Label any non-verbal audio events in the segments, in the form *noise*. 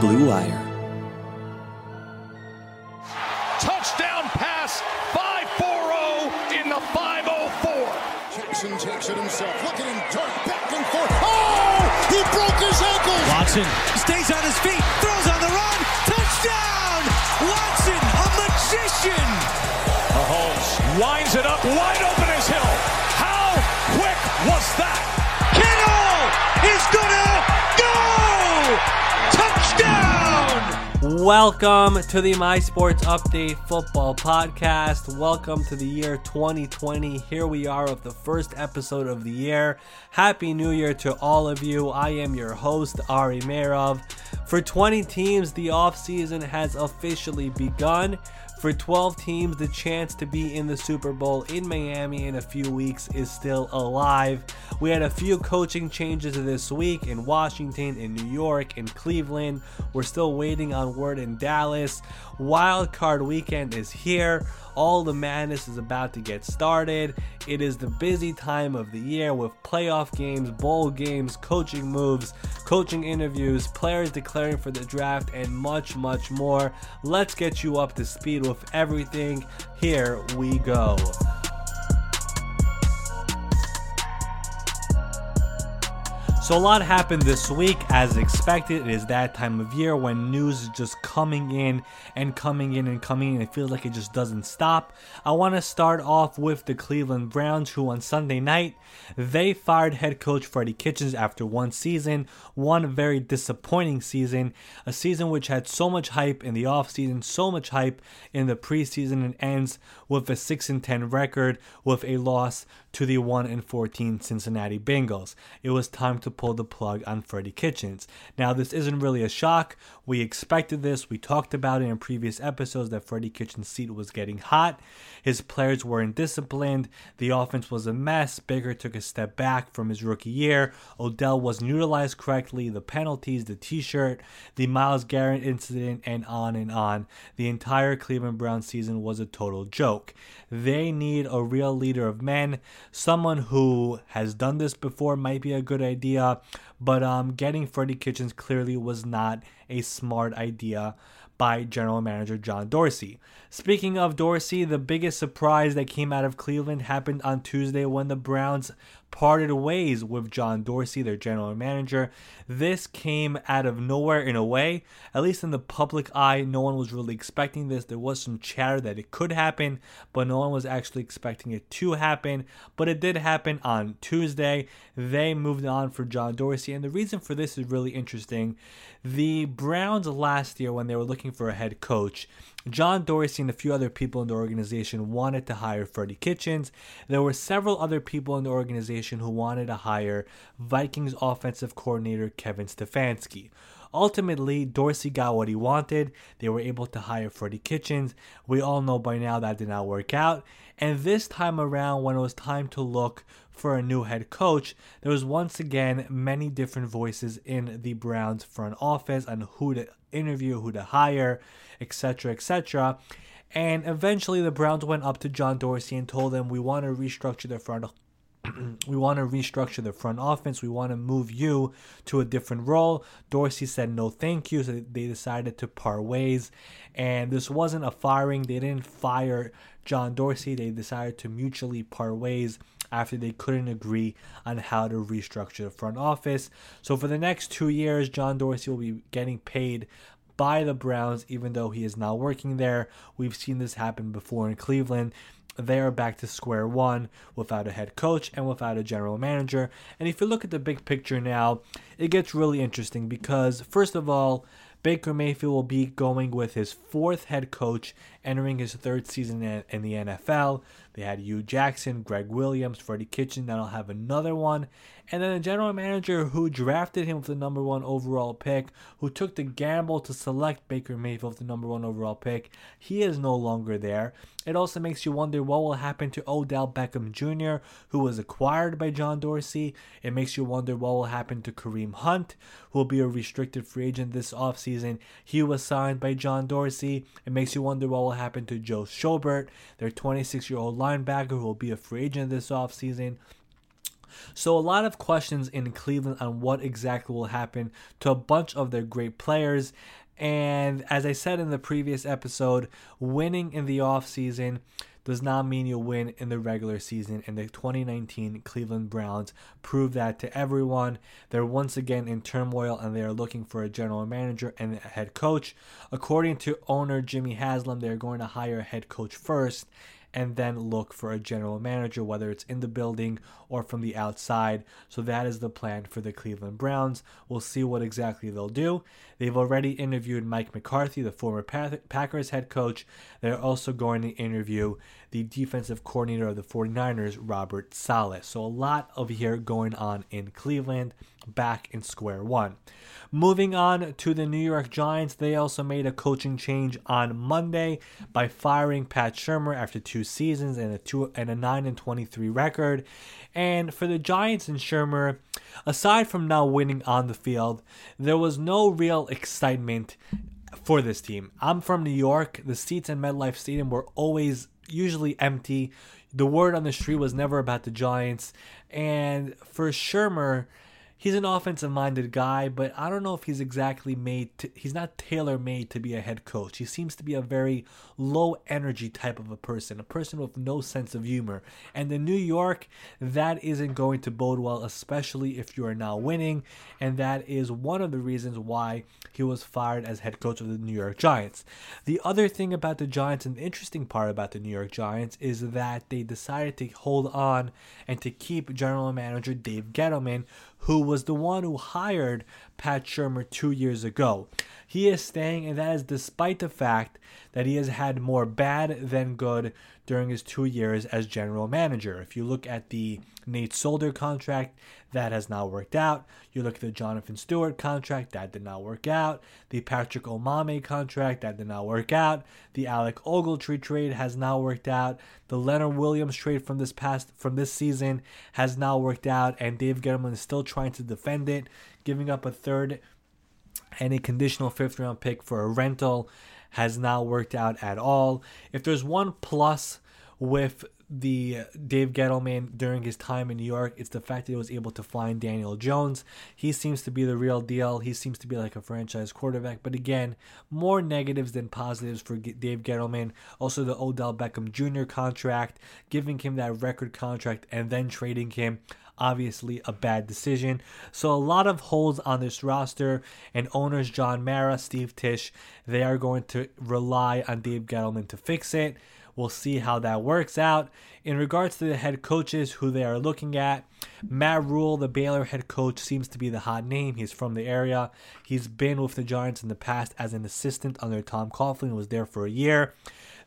Blue Wire. Touchdown pass, 5-4-0 in the 504. Jackson takes it himself. Look at him dart back and forth. Oh! He broke his ankle. Watson stays on his feet, throws on the run. Touchdown! Watson, a magician. Mahomes winds it up, wide Welcome to the My Sports Update Football Podcast. Welcome to the year 2020. Here we are of the first episode of the year. Happy New Year to all of you. I am your host, Ari Meirov. For 20 teams, the offseason has officially begun. For 12 teams, the chance to be in the Super Bowl in Miami in a few weeks is still alive. We had a few coaching changes this week in Washington, in New York, in Cleveland. We're still waiting on word in Dallas. Wild card weekend is here. All the madness is about to get started. It is the busy time of the year with playoff games, bowl games, coaching moves, coaching interviews, players declaring for the draft, and much, much more. Let's get you up to speed with everything. Here we go. So, a lot happened this week. As expected, it is that time of year when news is just coming in and coming in and coming in. It feels like it just doesn't stop. I want to start off with the Cleveland Browns, who on Sunday night they fired head coach Freddie Kitchens after one season, one very disappointing season, a season which had so much hype in the offseason, so much hype in the preseason, and ends with a 6 and 10 record with a loss to the 1 and 14 Cincinnati Bengals. It was time to pull the plug on Freddie Kitchens. Now, this isn't really a shock. We expected this. We talked about it in previous episodes that Freddie Kitchens' seat was getting hot. His players weren't disciplined. The offense was a mess. Baker took a step back from his rookie year. Odell wasn't utilized correctly. The penalties, the t shirt, the Myles Garrett incident, and on and on. The entire Cleveland Browns season was a total joke. They need a real leader of men. Someone who has done this before might be a good idea, but um, getting Freddie Kitchens clearly was not a smart idea by general manager John Dorsey. Speaking of Dorsey, the biggest surprise that came out of Cleveland happened on Tuesday when the Browns parted ways with John Dorsey, their general manager. This came out of nowhere in a way. At least in the public eye, no one was really expecting this. There was some chatter that it could happen, but no one was actually expecting it to happen. But it did happen on Tuesday. They moved on for John Dorsey, and the reason for this is really interesting. The Browns last year, when they were looking for a head coach, John Dorsey and a few other people in the organization wanted to hire Freddie Kitchens. There were several other people in the organization who wanted to hire Vikings offensive coordinator Kevin Stefanski. Ultimately, Dorsey got what he wanted. They were able to hire Freddie Kitchens. We all know by now that did not work out. And this time around, when it was time to look for a new head coach, there was once again many different voices in the Browns front office on who to interview, who to hire, etc., etc. And eventually, the Browns went up to John Dorsey and told him, "We want to restructure the front *clears throat* we want to restructure the front offense. We want to move you to a different role. Dorsey said no, thank you. So they decided to part ways. And this wasn't a firing. They didn't fire John Dorsey. They decided to mutually part ways after they couldn't agree on how to restructure the front office. So for the next two years, John Dorsey will be getting paid by the Browns, even though he is not working there. We've seen this happen before in Cleveland they are back to square one without a head coach and without a general manager. And if you look at the big picture now, it gets really interesting because, first of all, Baker Mayfield will be going with his fourth head coach, entering his third season in the NFL. They had Hue Jackson, Gregg Williams, Freddie Kitchen. That'll have another one. And then a general manager who drafted him with the number one overall pick, who took the gamble to select Baker Mayfield with the number one overall pick, he is no longer there. It also makes you wonder what will happen to Odell Beckham Jr., who was acquired by John Dorsey. It makes you wonder what will happen to Kareem Hunt, who will be a restricted free agent this offseason. He was signed by John Dorsey. It makes you wonder what will happen to Joe Schobert, their 26 year old linebacker, who will be a free agent this offseason. So, a lot of questions in Cleveland on what exactly will happen to a bunch of their great players. And as I said in the previous episode, winning in the offseason does not mean you'll win in the regular season. And the 2019 Cleveland Browns proved that to everyone. They're once again in turmoil and they are looking for a general manager and a head coach. According to owner Jimmy Haslam, they're going to hire a head coach first and then look for a general manager, whether it's in the building or from the outside. So that is the plan for the Cleveland Browns. We'll see what exactly they'll do. They've already interviewed Mike McCarthy, the former Packers head coach. They're also going to interview the defensive coordinator of the 49ers, Robert Saleh. So a lot of here going on in Cleveland, back in square one. Moving on to the New York Giants, they also made a coaching change on Monday by firing Pat Shurmur after two seasons and a two and a 9 and 23 record. And for the Giants and Shurmur, aside from now winning on the field, there was no real excitement for this team. I'm from New York. The seats in MetLife Stadium were always usually empty. The word on the street was never about the Giants. And for Shurmur, he's an offensive minded guy, but I don't know if he's exactly made to, he's not tailor made to be a head coach. He seems to be a very low energy type of a person, a person with no sense of humor. And in New York, that isn't going to bode well, especially if you are now winning. And that is one of the reasons why he was fired as head coach of the New York Giants. The other thing about the Giants, and the interesting part about the New York Giants, is that they decided to hold on and to keep general manager Dave Gettleman, who was the one who hired Pat Shurmur two years ago. He is staying, and that is despite the fact that he has had more bad than good during his two years as general manager. If you look at the Nate Solder contract, that has not worked out. You look at the Jonathan Stewart contract, that did not work out. The Patrick Omameh contract, that did not work out. The Alec Ogletree trade has not worked out. The Leonard Williams trade from this past from this season has not worked out, and Dave Gettleman is still trying to defend it, giving up a third and a conditional fifth round pick for a rental has not worked out at all. If there's one plus with the Dave Gettleman during his time in New York, it's the fact that he was able to find Daniel Jones. He seems to be the real deal. He seems to be like a franchise quarterback. But again, more negatives than positives for Dave Gettleman. Also, the Odell Beckham Jr. contract, giving him that record contract and then trading him obviously a bad decision. So a lot of holes on this roster, and owners John Mara, Steve Tisch, they are going to rely on Dave Gettleman to fix it. We'll see how that works out. In regards to the head coaches who they are looking at, Matt Rhule, the Baylor head coach, seems to be the hot name. He's from the area. He's been with the Giants in the past as an assistant under Tom Coughlin, was there for a year.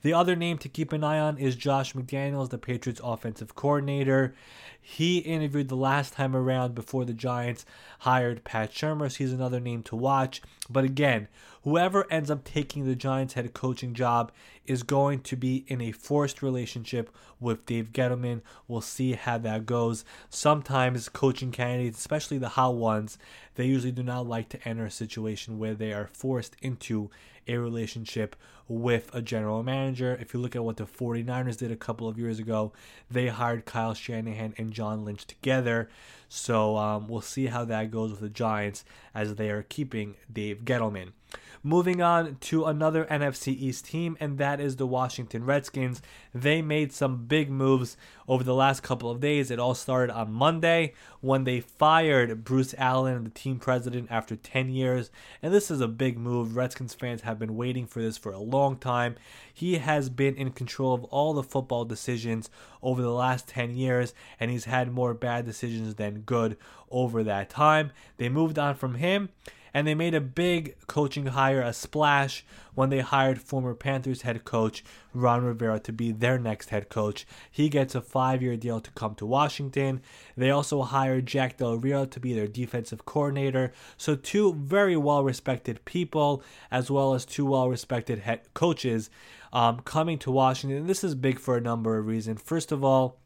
The other name to keep an eye on is Josh McDaniels, the Patriots offensive coordinator. He interviewed the last time around before the Giants hired Pat Shurmur. So he's another name to watch. But again, whoever ends up taking the Giants head coaching job is going to be in a forced relationship with Dave Gettleman. We'll see how that goes. Sometimes coaching candidates, especially the hot ones, they usually do not like to enter a situation where they are forced into a relationship with a general manager. If you look at what the 49ers did a couple of years ago, they hired Kyle Shanahan and John Lynch together. So um, we'll see how that goes with the Giants as they are keeping Dave Gettleman. Moving on to another NFC East team, and that is the Washington Redskins. They made some big moves over the last couple of days. It all started on Monday when they fired Bruce Allen, the team president, after 10 years. And this is a big move. Redskins fans have been waiting for this for a long time. He has been in control of all the football decisions over the last 10 years, and he's had more bad decisions than good over that time. They moved on from him and they made a big coaching hire, a splash, when they hired former Panthers head coach Ron Rivera to be their next head coach. He gets a five year deal to come to Washington. They also hired Jack Del Rio to be their defensive coordinator. So, two very well respected people, as well as two well respected head coaches, um, coming to Washington. And this is big for a number of reasons. First of all,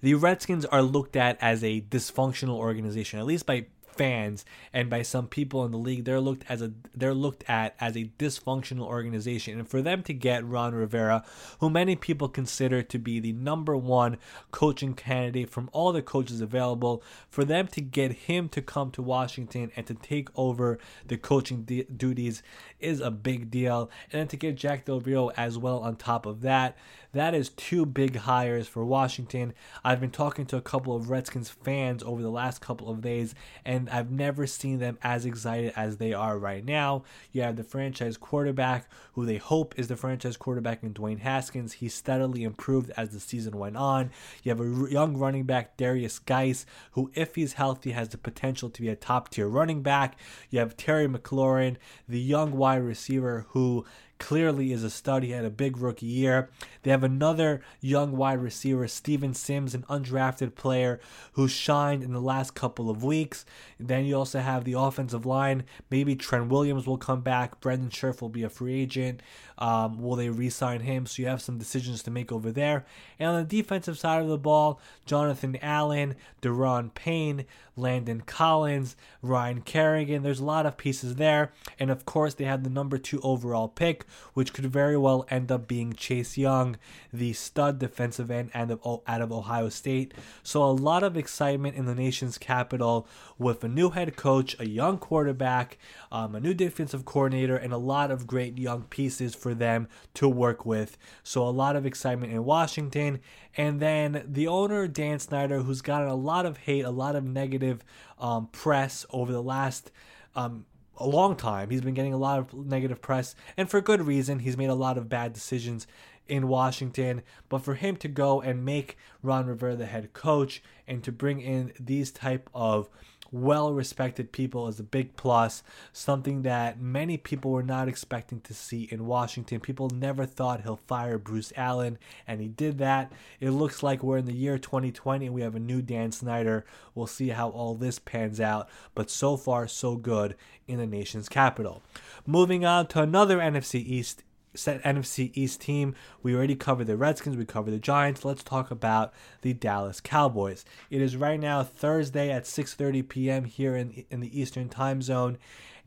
the Redskins are looked at as a dysfunctional organization, at least by fans and by some people in the league they're looked as a they're looked at as a dysfunctional organization. And for them to get Ron Rivera who many people consider to be the number 1 coaching candidate from all the coaches available for them to get him to come to Washington and to take over the coaching duties is a big deal. And then to get Jack Del Rio as well on top of that that is two big hires for Washington. I've been talking to a couple of Redskins fans over the last couple of days, and I've never seen them as excited as they are right now. You have the franchise quarterback, who they hope is the franchise quarterback in Dwayne Haskins. He steadily improved as the season went on. You have a young running back, Darius Guice, who, if he's healthy, has the potential to be a top tier running back. You have Terry McLaurin, the young wide receiver who clearly is a stud. He had a big rookie year. They have another young wide receiver, Steven Sims, an undrafted player who shined in the last couple of weeks. Then you also have the offensive line. Maybe Trent Williams will come back. Brandon Scherff will be a free agent. Um, will they re sign him? So you have some decisions to make over there. And on the defensive side of the ball, Jonathan Allen, Daron Payne, Landon Collins, Ryan Kerrigan. There's a lot of pieces there. And of course, they have the number two overall pick, which could very well end up being Chase Young, the stud defensive end out of Ohio State. So a lot of excitement in the nation's capital with a new head coach, a young quarterback, um, a new defensive coordinator, and a lot of great young pieces for them to work with. So a lot of excitement in Washington. And then the owner, Dan Snyder, who's gotten a lot of hate, a lot of negative um, press over the last um, a long time. He's been getting a lot of negative press, and for good reason. He's made a lot of bad decisions in Washington. But for him to go and make Ron Rivera the head coach and to bring in these type of well respected people is a big plus, something that many people were not expecting to see in Washington. People never thought he'll fire Bruce Allen, and he did that. It looks like we're in the year 2020 and we have a new Dan Snyder. We'll see how all this pans out, but so far, so good in the nation's capital. Moving on to another NFC East set NFC East team. We already covered the Redskins, we covered the Giants. Let's talk about the Dallas Cowboys. It is right now Thursday at 6:30 p.m. here in in the Eastern Time Zone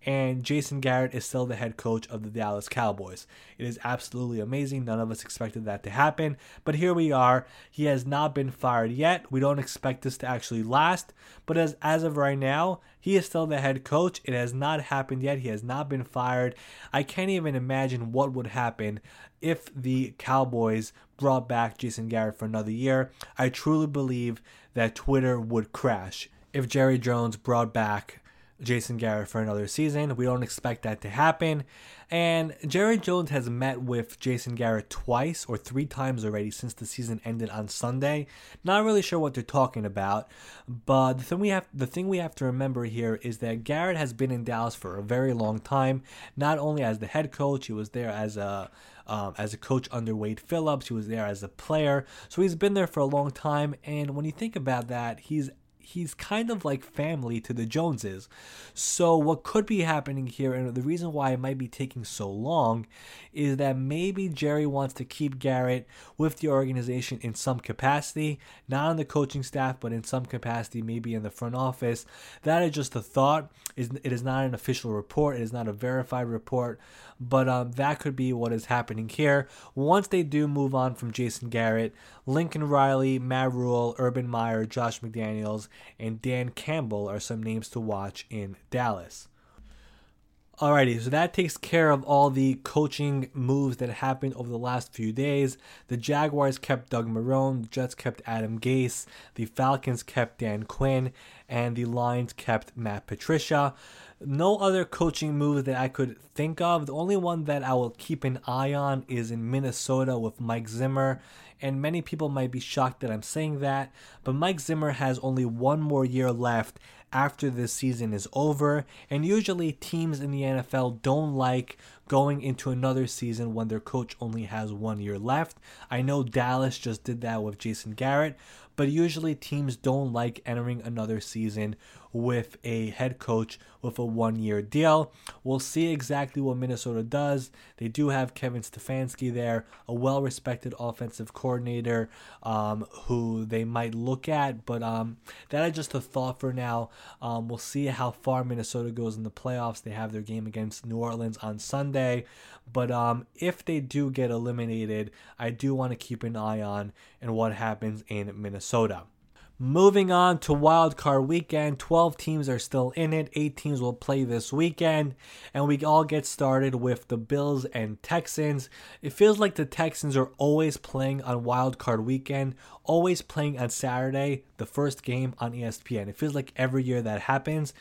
and Jason Garrett is still the head coach of the Dallas Cowboys. It is absolutely amazing. None of us expected that to happen, but here we are. He has not been fired yet. We don't expect this to actually last, but as as of right now, he is still the head coach. It has not happened yet. He has not been fired. I can't even imagine what would happen if the Cowboys brought back Jason Garrett for another year. I truly believe that Twitter would crash if Jerry Jones brought back Jason Garrett for another season. We don't expect that to happen. And Jerry Jones has met with Jason Garrett twice or three times already since the season ended on Sunday. Not really sure what they're talking about, but the thing we have the thing we have to remember here is that Garrett has been in Dallas for a very long time. Not only as the head coach, he was there as a um, as a coach under Wade Phillips. He was there as a player, so he's been there for a long time. And when you think about that, he's he's kind of like family to the Joneses. So what could be happening here, and the reason why it might be taking so long, is that maybe Jerry wants to keep Garrett with the organization in some capacity, not on the coaching staff, but in some capacity, maybe in the front office. That is just a thought. It is not an official report. It is not a verified report, but um, that could be what is happening here. Once they do move on from Jason Garrett, Lincoln Riley, Matt Rhule, Urban Meyer, Josh McDaniels, and Dan Campbell are some names to watch in Dallas. Alrighty, so that takes care of all the coaching moves that happened over the last few days. The Jaguars kept Doug Marrone, the Jets kept Adam Gase, the Falcons kept Dan Quinn, and the Lions kept Matt Patricia. No other coaching moves that I could think of. The only one that I will keep an eye on is in Minnesota with Mike Zimmer and many people might be shocked that I'm saying that, but Mike Zimmer has only one more year left after this season is over, and usually teams in the NFL don't like going into another season when their coach only has one year left. I know Dallas just did that with Jason Garrett, but usually teams don't like entering another season with a head coach with a one year deal. We'll see exactly what Minnesota does. They do have Kevin Stefanski there, a well respected offensive coordinator um, who they might look at, but um, that is just a thought for now. Um, we'll see how far Minnesota goes in the playoffs. They have their game against New Orleans on Sunday. But um, if they do get eliminated, I do want to keep an eye on and what happens in Minnesota. Moving on to Wild Card Weekend, 12 teams are still in it. 8 teams will play this weekend. And we all get started with the Bills and Texans. It feels like the Texans are always playing on Wild Card Weekend, always playing on Saturday, the first game on ESPN. It feels like every year that happens.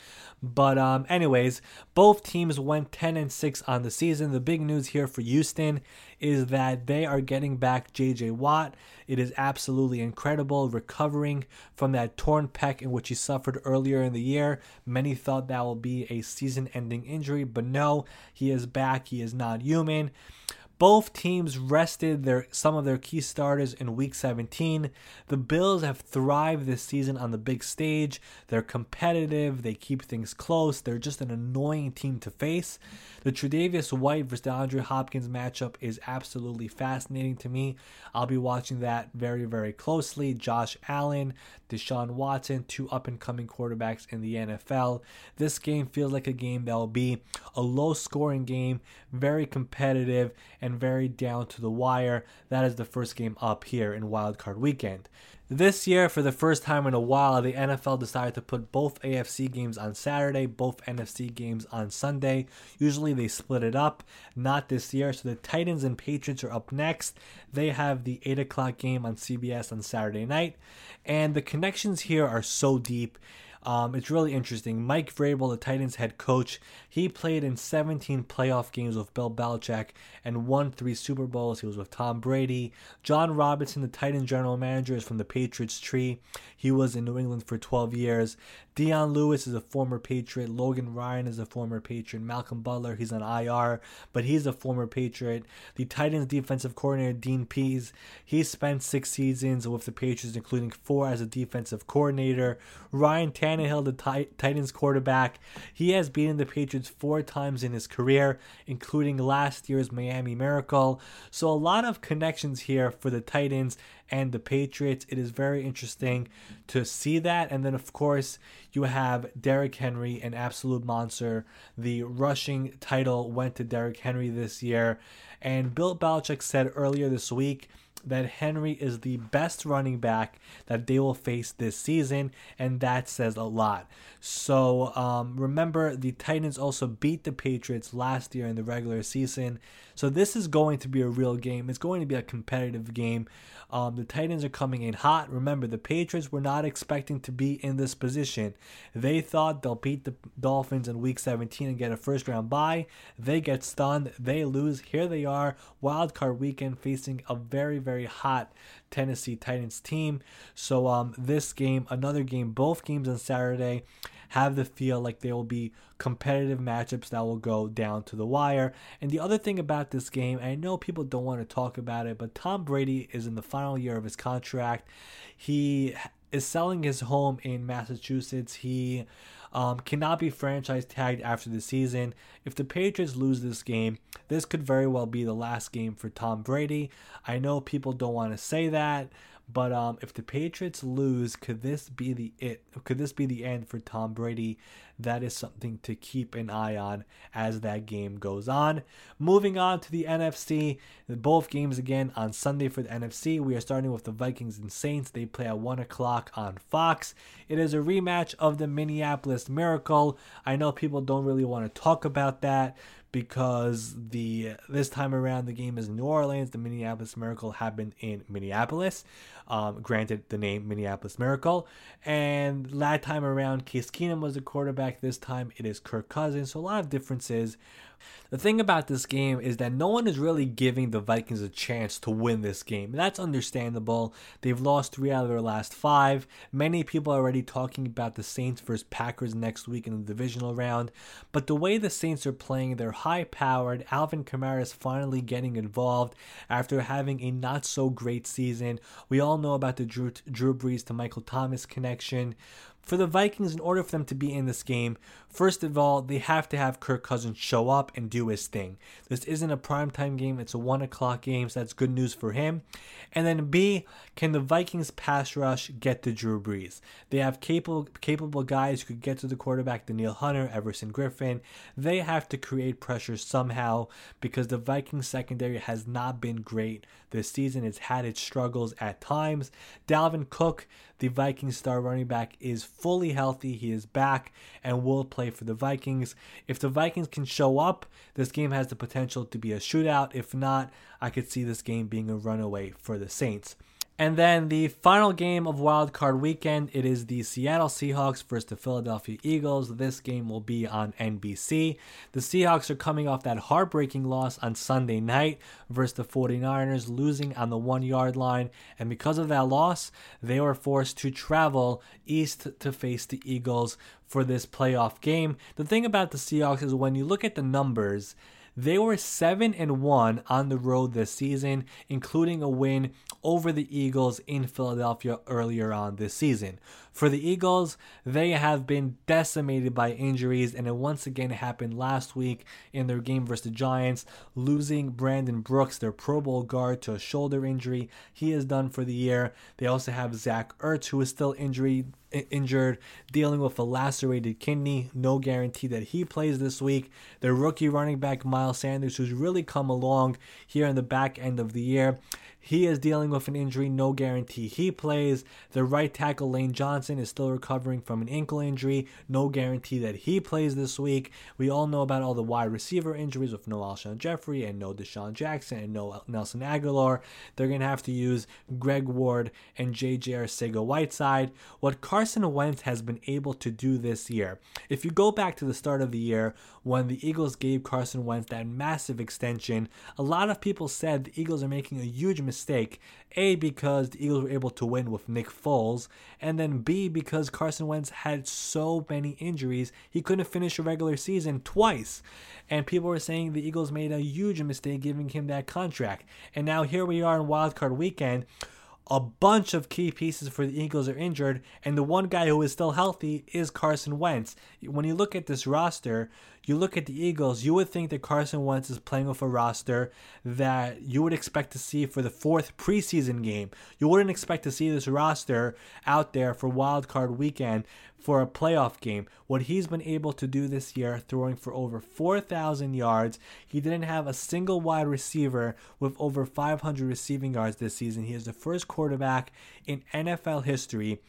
But um, anyways, both teams went 10 and 6 on the season. The big news here for Houston is that they are getting back JJ Watt. It is absolutely incredible recovering from that torn pec in which he suffered earlier in the year. Many thought that will be a season ending injury, but no, he is back. He is not human. Both teams rested their some of their key starters in week 17. The Bills have thrived this season on the big stage. They're competitive, they keep things close. They're just an annoying team to face. The Tre'Davious White versus DeAndre Hopkins matchup is absolutely fascinating to me. I'll be watching that very very closely. Josh Allen, Deshaun Watson, two up and coming quarterbacks in the NFL. This game feels like a game that will be a low scoring game, very competitive and and very down to the wire. That is the first game up here in Wildcard Weekend. This year, for the first time in a while, the NFL decided to put both AFC games on Saturday, both NFC games on Sunday. Usually they split it up, not this year. So the Titans and Patriots are up next. They have the 8 o'clock game on CBS on Saturday night. And the connections here are so deep. Um, it's really interesting. Mike Vrabel, the Titans head coach, he played in 17 playoff games with Bill Belichick and won three Super Bowls. He was with Tom Brady. Jon Robinson, the Titans general manager, is from the Patriots tree. He was in New England for 12 years. Dion Lewis is a former Patriot. Logan Ryan is a former Patriot. Malcolm Butler, he's on IR, but he's a former Patriot. The Titans defensive coordinator, Dean Pees, he spent six seasons with the Patriots, including four as a defensive coordinator. Ryan Tannehill, the Titans quarterback, he has beaten the Patriots four times in his career, including last year's Miami Miracle. So a lot of connections here for the Titans and the Patriots. It is very interesting to see that. And then, of course, you have Derrick Henry, an absolute monster. The rushing title went to Derrick Henry this year. And Bill Belichick said earlier this week that Henry is the best running back that they will face this season, and that says a lot. So um, remember, the Titans also beat the Patriots last year in the regular season. So this is going to be a real game. It's going to be a competitive game. Um, the Titans are coming in hot. Remember, the Patriots were not expecting to be in this position. They thought they'll beat the Dolphins in Week 17 and get a first round bye. They get stunned. They lose. Here they are, wild card weekend, facing a very very hot Tennessee Titans team. So um, this game, another game, both games on Saturday have the feel like they will be competitive matchups that will go down to the wire. And the other thing about this game, I know people don't want to talk about it, but Tom Brady is in the final year of his contract. He is selling his home in Massachusetts. He um, cannot be franchise tagged after the season. If the Patriots lose this game, this could very well be the last game for Tom Brady. I know people don't want to say that, but um, if the Patriots lose, could this be the it? Could this be the end for Tom Brady? That is something to keep an eye on as that game goes on. Moving on to the NFC, both games again on Sunday for the NFC. We are starting with the Vikings and Saints. They play at one o'clock on Fox. It is a rematch of the Minneapolis Miracle. I know people don't really want to talk about that because the this time around the game is New Orleans. The Minneapolis Miracle happened in Minneapolis. Um, granted, the name Minneapolis Miracle. And that time around, Case Keenum was the quarterback. This time it is Kirk Cousins. So a lot of differences. The thing about this game is that no one is really giving the Vikings a chance to win this game. That's understandable. They've lost three out of their last five. Many people are already talking about the Saints versus Packers next week in the divisional round. But the way the Saints are playing, they're high powered. Alvin Kamara is finally getting involved after having a not so great season. We all know about the Drew, Drew Brees to Michael Thomas connection. For the Vikings, in order for them to be in this game, first of all, they have to have Kirk Cousins show up and do his thing. This isn't a primetime game, it's a 1 o'clock game, so that's good news for him. And then B, can the Vikings pass rush get to Drew Brees? They have capable capable guys who could get to the quarterback, Danielle Hunter, Everson Griffen. They have to create pressure somehow because the Vikings secondary has not been great this season. It's had its struggles at times. Dalvin Cook, the Vikings star running back, is fully healthy. He is back and will play for the Vikings. If the Vikings can show up, this game has the potential to be a shootout. If not, I could see this game being a runaway for the Saints. And then the final game of Wild Card Weekend, it is the Seattle Seahawks versus the Philadelphia Eagles. This game will be on NBC. The Seahawks are coming off that heartbreaking loss on Sunday night versus the 49ers, losing on the one yard line. And because of that loss, they were forced to travel east to face the Eagles for this playoff game. The thing about the Seahawks is when you look at the numbers, they were 7 and 1 on the road this season, including a win over the Eagles in Philadelphia earlier on this season. For the Eagles, they have been decimated by injuries, and it once again happened last week in their game versus the Giants, losing Brandon Brooks, their Pro Bowl guard, to a shoulder injury. He is done for the year. They also have Zach Ertz, who is still injury injured, dealing with a lacerated kidney. No guarantee that he plays this week. Their rookie running back Miles Sanders, who's really come along here in the back end of the year. He is dealing with an injury, no guarantee he plays. The right tackle Lane Johnson is still recovering from an ankle injury, no guarantee that he plays this week. We all know about all the wide receiver injuries with no Alshon Jeffery and no DeSean Jackson and no Nelson Agholor. They're going to have to use Greg Ward and JJ Arcega Whiteside. What Carson Wentz has been able to do this year, if you go back to the start of the year when the Eagles gave Carson Wentz that massive extension, a lot of people said the Eagles are making a huge mistake mistake. A, because the Eagles were able to win with Nick Foles, and then B, because Carson Wentz had so many injuries, he couldn't finish a regular season twice. And people were saying the Eagles made a huge mistake giving him that contract. And now here we are in wildcard weekend a bunch of key pieces for the Eagles are injured, and the one guy who is still healthy is Carson Wentz. When you look at this roster, you look at the Eagles, you would think that Carson Wentz is playing with a roster that you would expect to see for the fourth preseason game. You wouldn't expect to see this roster out there for wild card weekend for a playoff game. What he's been able to do this year, throwing for over 4,000 yards. He didn't have a single wide receiver with over 500 receiving yards this season. He is the first quarterback in NFL history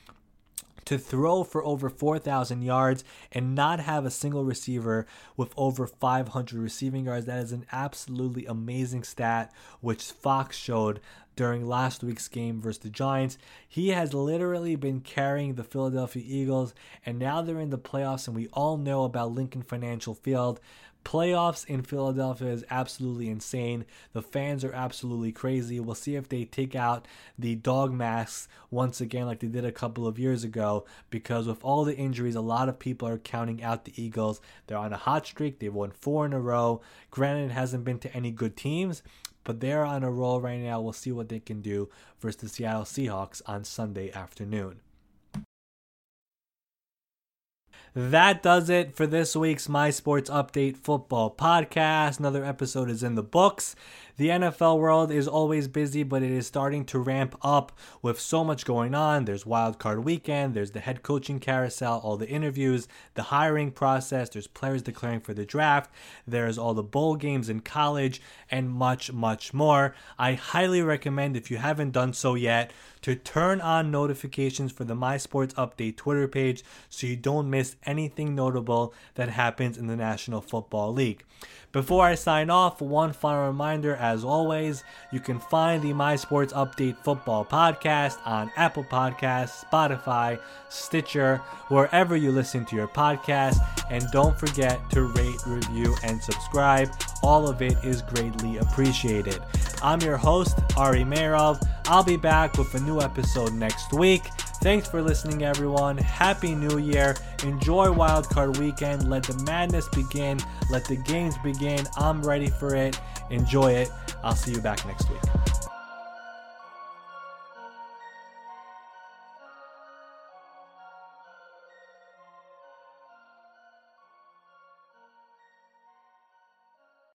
to throw for over 4,000 yards and not have a single receiver with over 500 receiving yards. That is an absolutely amazing stat, which Fox showed during last week's game versus the Giants. He has literally been carrying the Philadelphia Eagles, and now they're in the playoffs, and we all know about Lincoln Financial Field. Playoffs in Philadelphia is absolutely insane. The fans are absolutely crazy. We'll see if they take out the dog masks once again, like they did a couple of years ago, because with all the injuries, a lot of people are counting out the Eagles. They're on a hot streak. They've won four in a row. Granted, it hasn't been to any good teams, but they're on a roll right now. We'll see what they can do versus the Seattle Seahawks on Sunday afternoon. That does it for this week's My Sports Update Football Podcast. Another episode is in the books. The NFL world is always busy, but it is starting to ramp up with so much going on. There's wild card weekend, there's the head coaching carousel, all the interviews, the hiring process, there's players declaring for the draft, there's all the bowl games in college, and much, much more. I highly recommend, if you haven't done so yet, to turn on notifications for the My Sports Update Twitter page so you don't miss anything notable that happens in the National Football League. Before I sign off, one final reminder as always, you can find the My Sports Update Football podcast on Apple Podcasts, Spotify, Stitcher, wherever you listen to your podcast. And don't forget to rate, review, and subscribe. All of it is greatly appreciated. I'm your host, Ari Meirov. I'll be back with a new episode next week. Thanks for listening, everyone. Happy New Year. Enjoy Wildcard Weekend. Let the madness begin. Let the games begin. I'm ready for it. Enjoy it. I'll see you back next week.